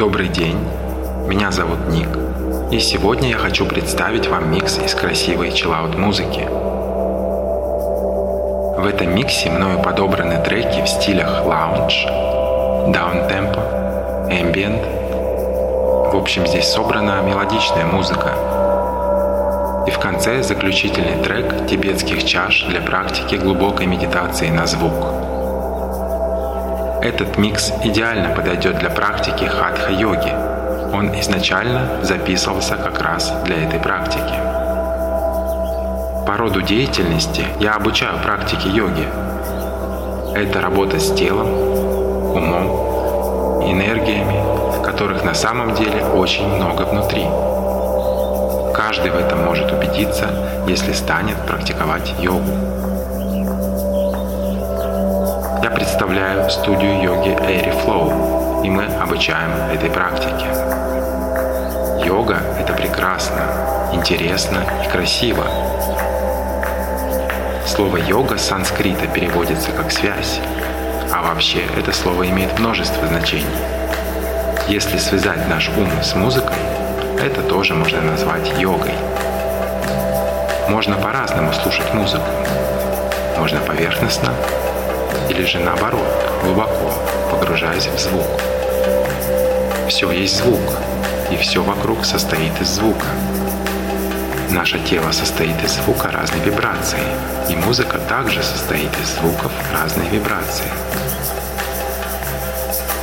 Добрый день, меня зовут Ник, и сегодня я хочу представить вам микс из красивой чиллаут музыки. В этом миксе мною подобраны треки в стилях лаунж, даунтемпо, ambient. В общем, здесь собрана мелодичная музыка. И в конце заключительный трек тибетских чаш для практики глубокой медитации на звук. Этот микс идеально подойдет для практики хатха-йоги. Он изначально записывался как раз для этой практики. По роду деятельности я обучаю практике йоги. Это работа с телом, умом, энергиями, которых на самом деле очень много внутри. Каждый в этом может убедиться, если станет практиковать йогу. Представляю студию йоги Airy Flow, и мы обучаем этой практике. Йога – это прекрасно, интересно и красиво. Слово «йога» с санскрита переводится как «связь», а вообще это слово имеет множество значений. Если связать наш ум с музыкой, это тоже можно назвать йогой. Можно по-разному слушать музыку. Можно поверхностно, или же наоборот, глубоко погружаясь в звук. Все есть звук, и все вокруг состоит из звука. Наше тело состоит из звука разной вибрации, и музыка также состоит из звуков разной вибрации.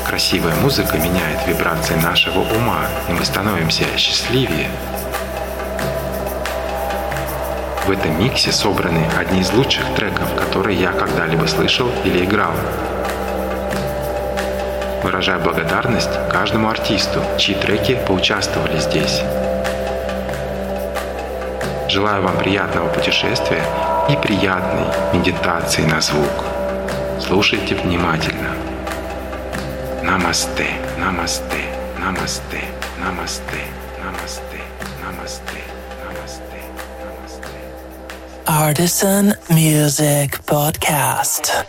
Красивая музыка меняет вибрации нашего ума, и мы становимся счастливее. В этом миксе собраны одни из лучших треков, которые я когда-либо слышал или играл. Выражаю благодарность каждому артисту, чьи треки поучаствовали здесь. Желаю вам приятного путешествия и приятной медитации на звук. Слушайте внимательно. Намасте, намасте, намасте, намасте, намасте, Artisan Music Podcast.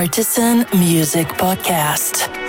Artisan Music Podcast.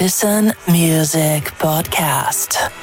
Artisan Music Podcast.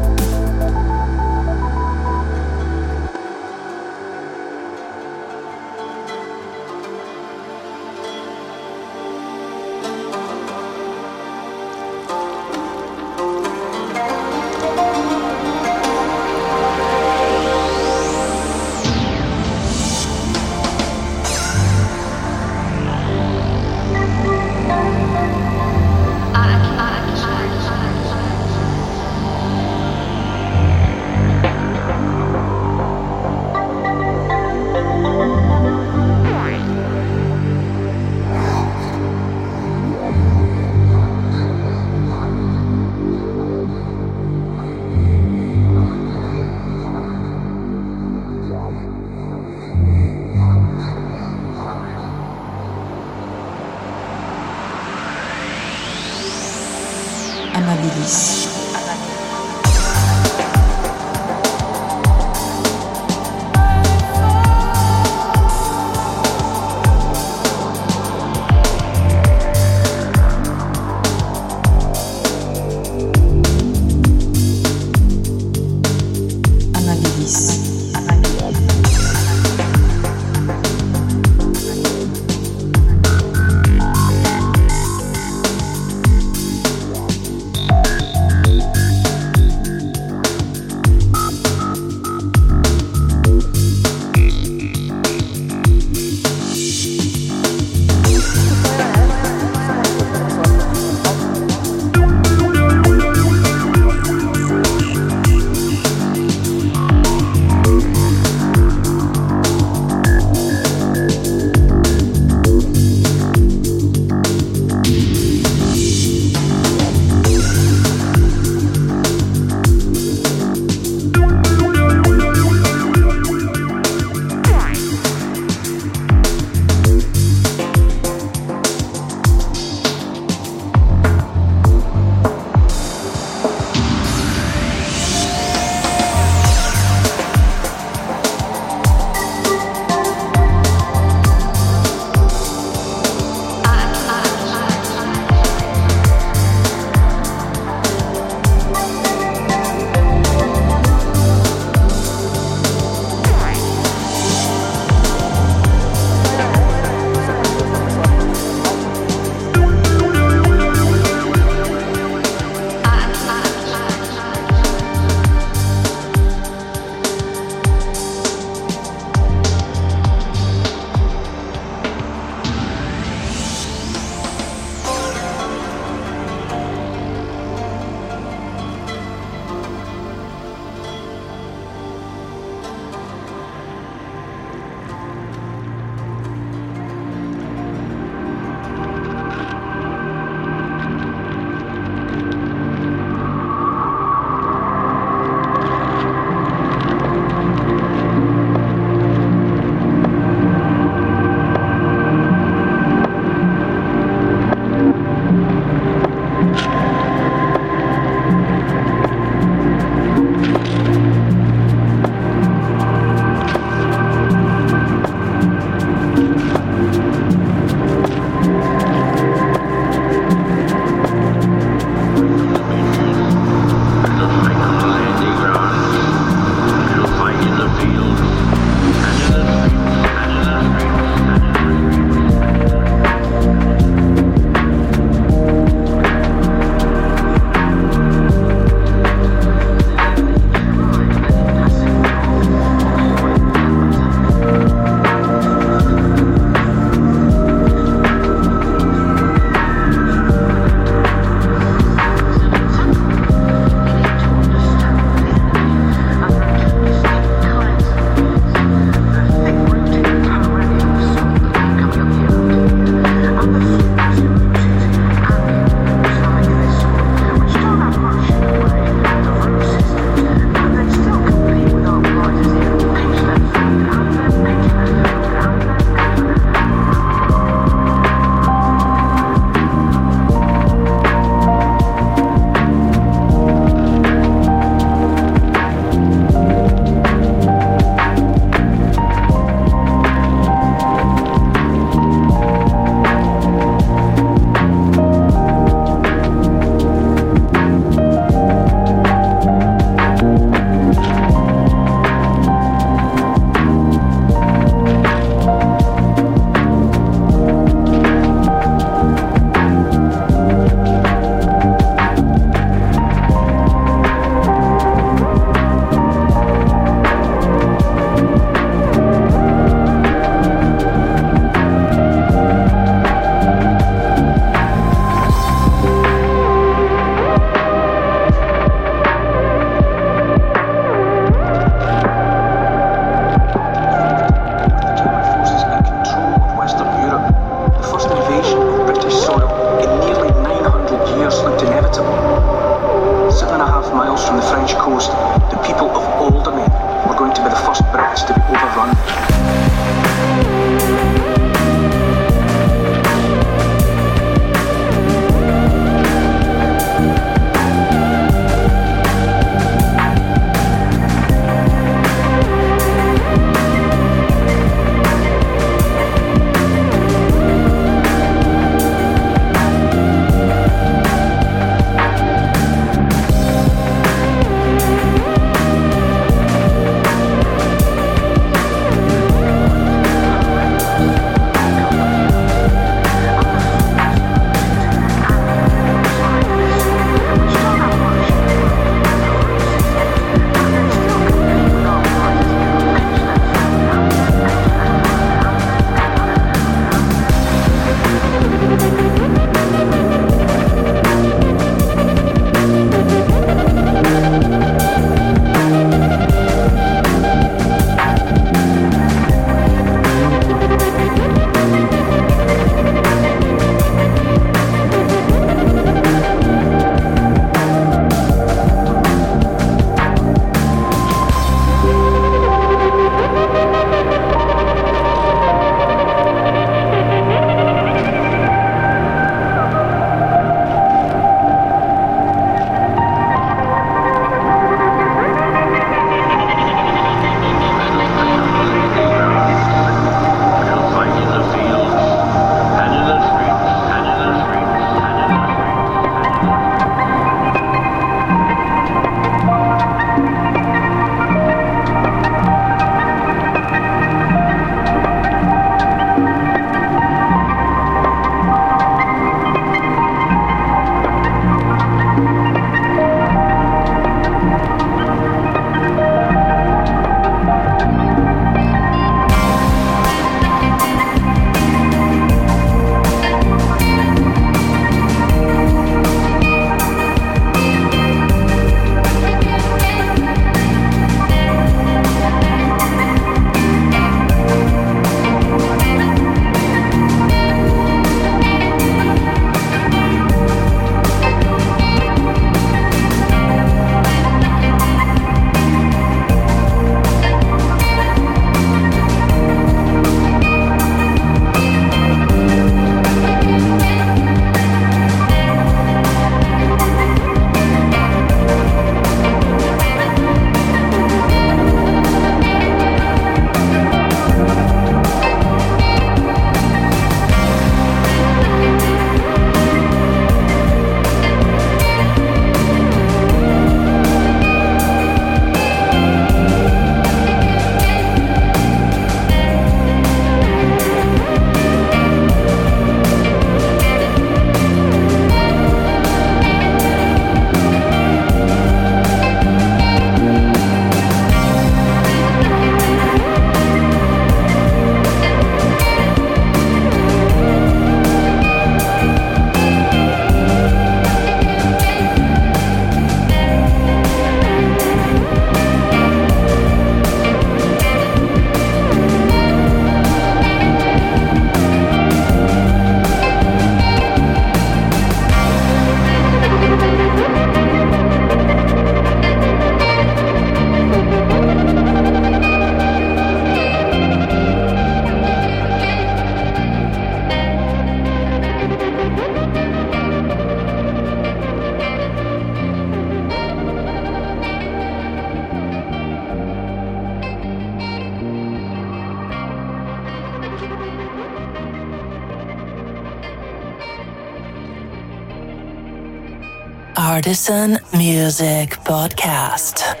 Artisan Music Podcast.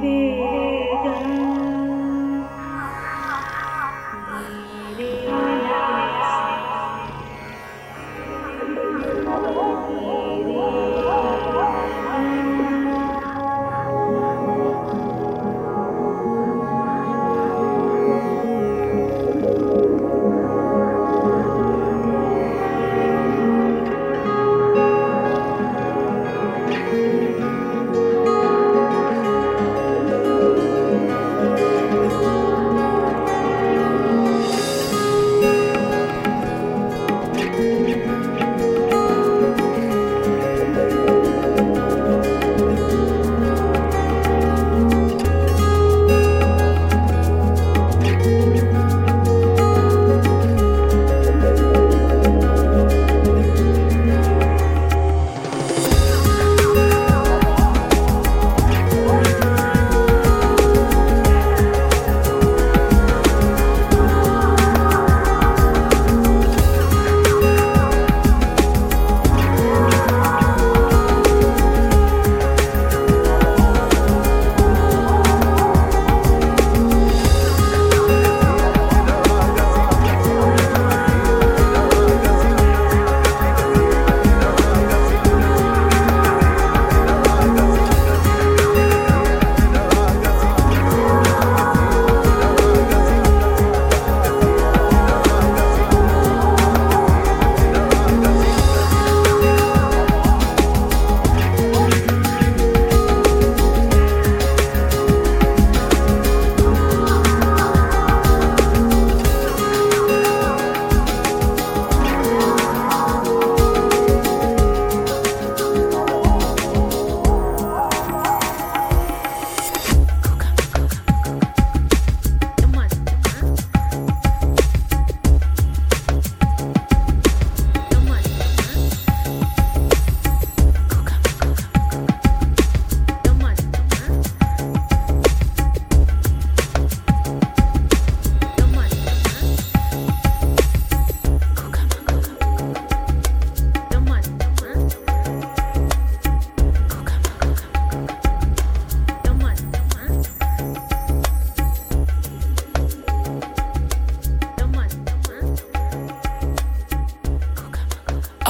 day.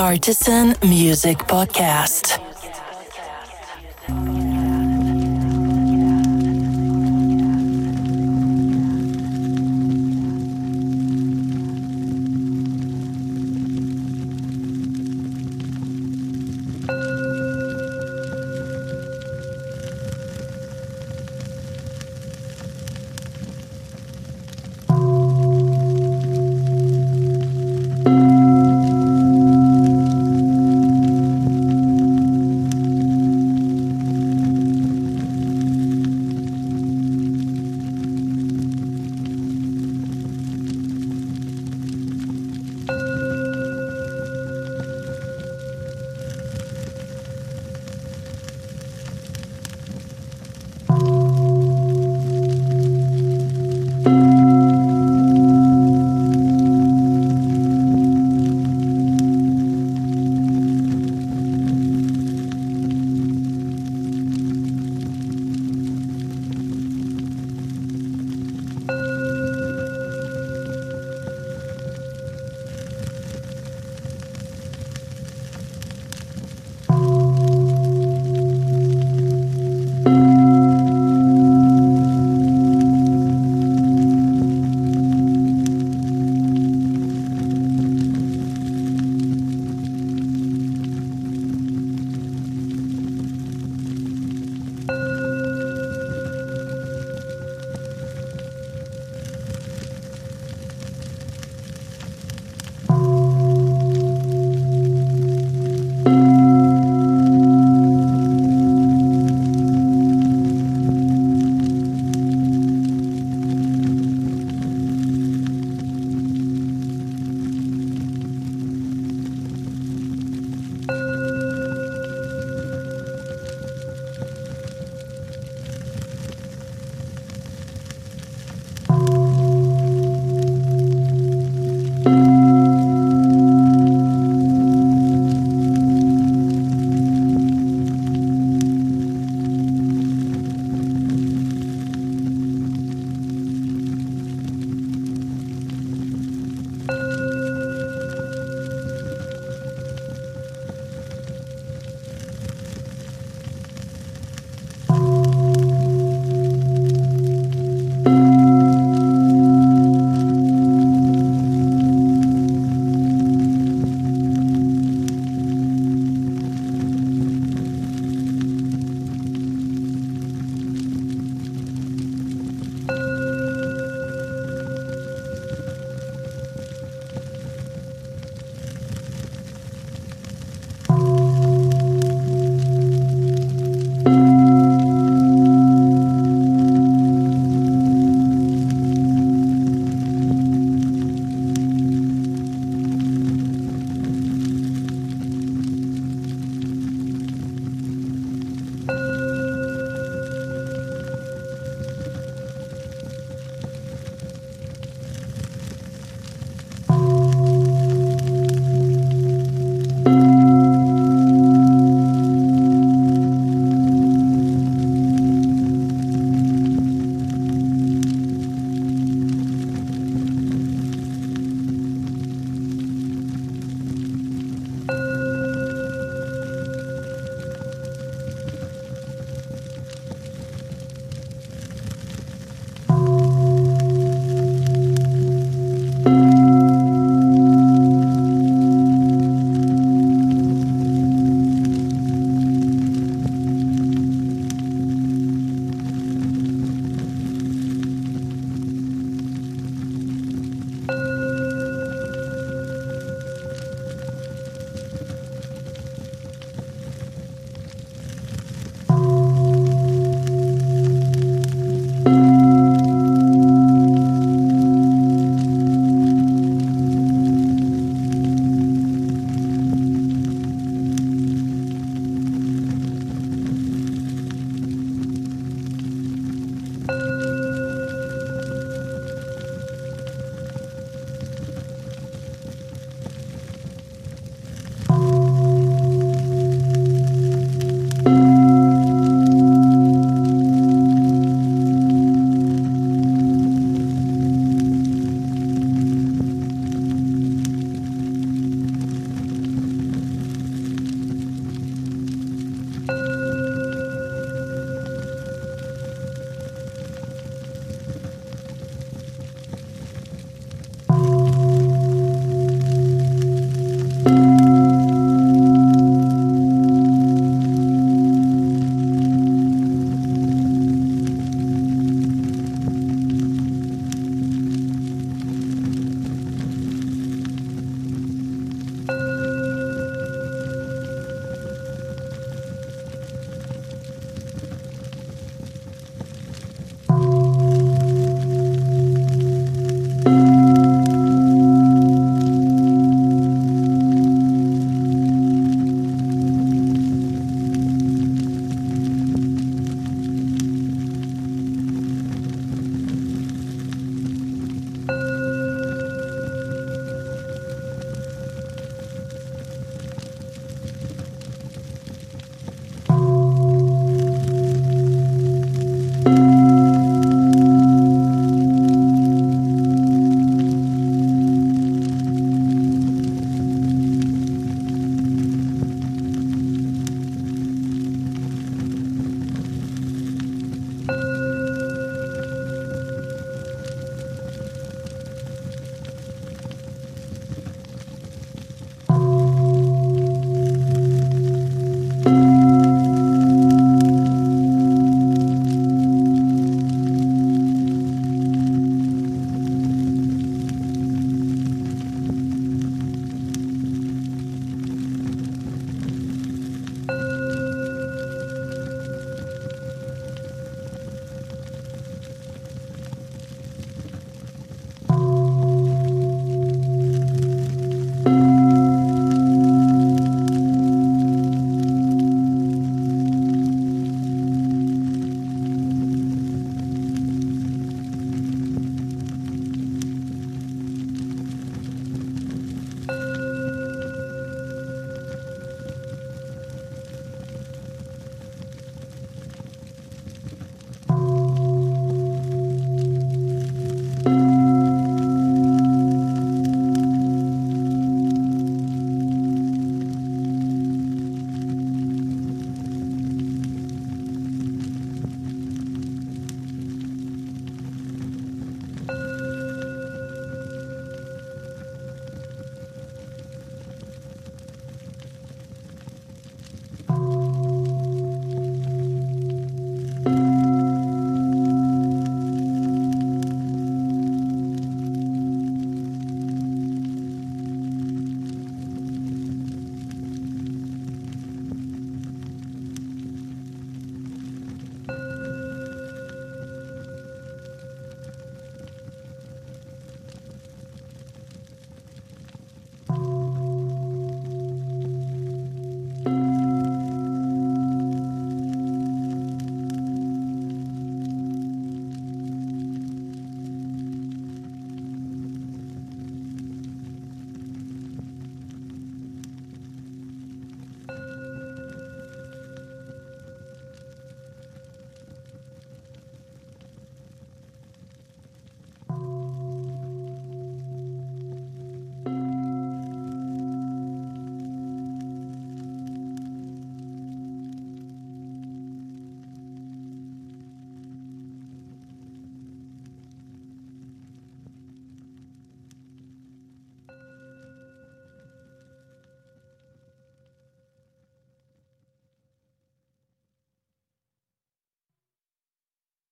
Artisan Music Podcast.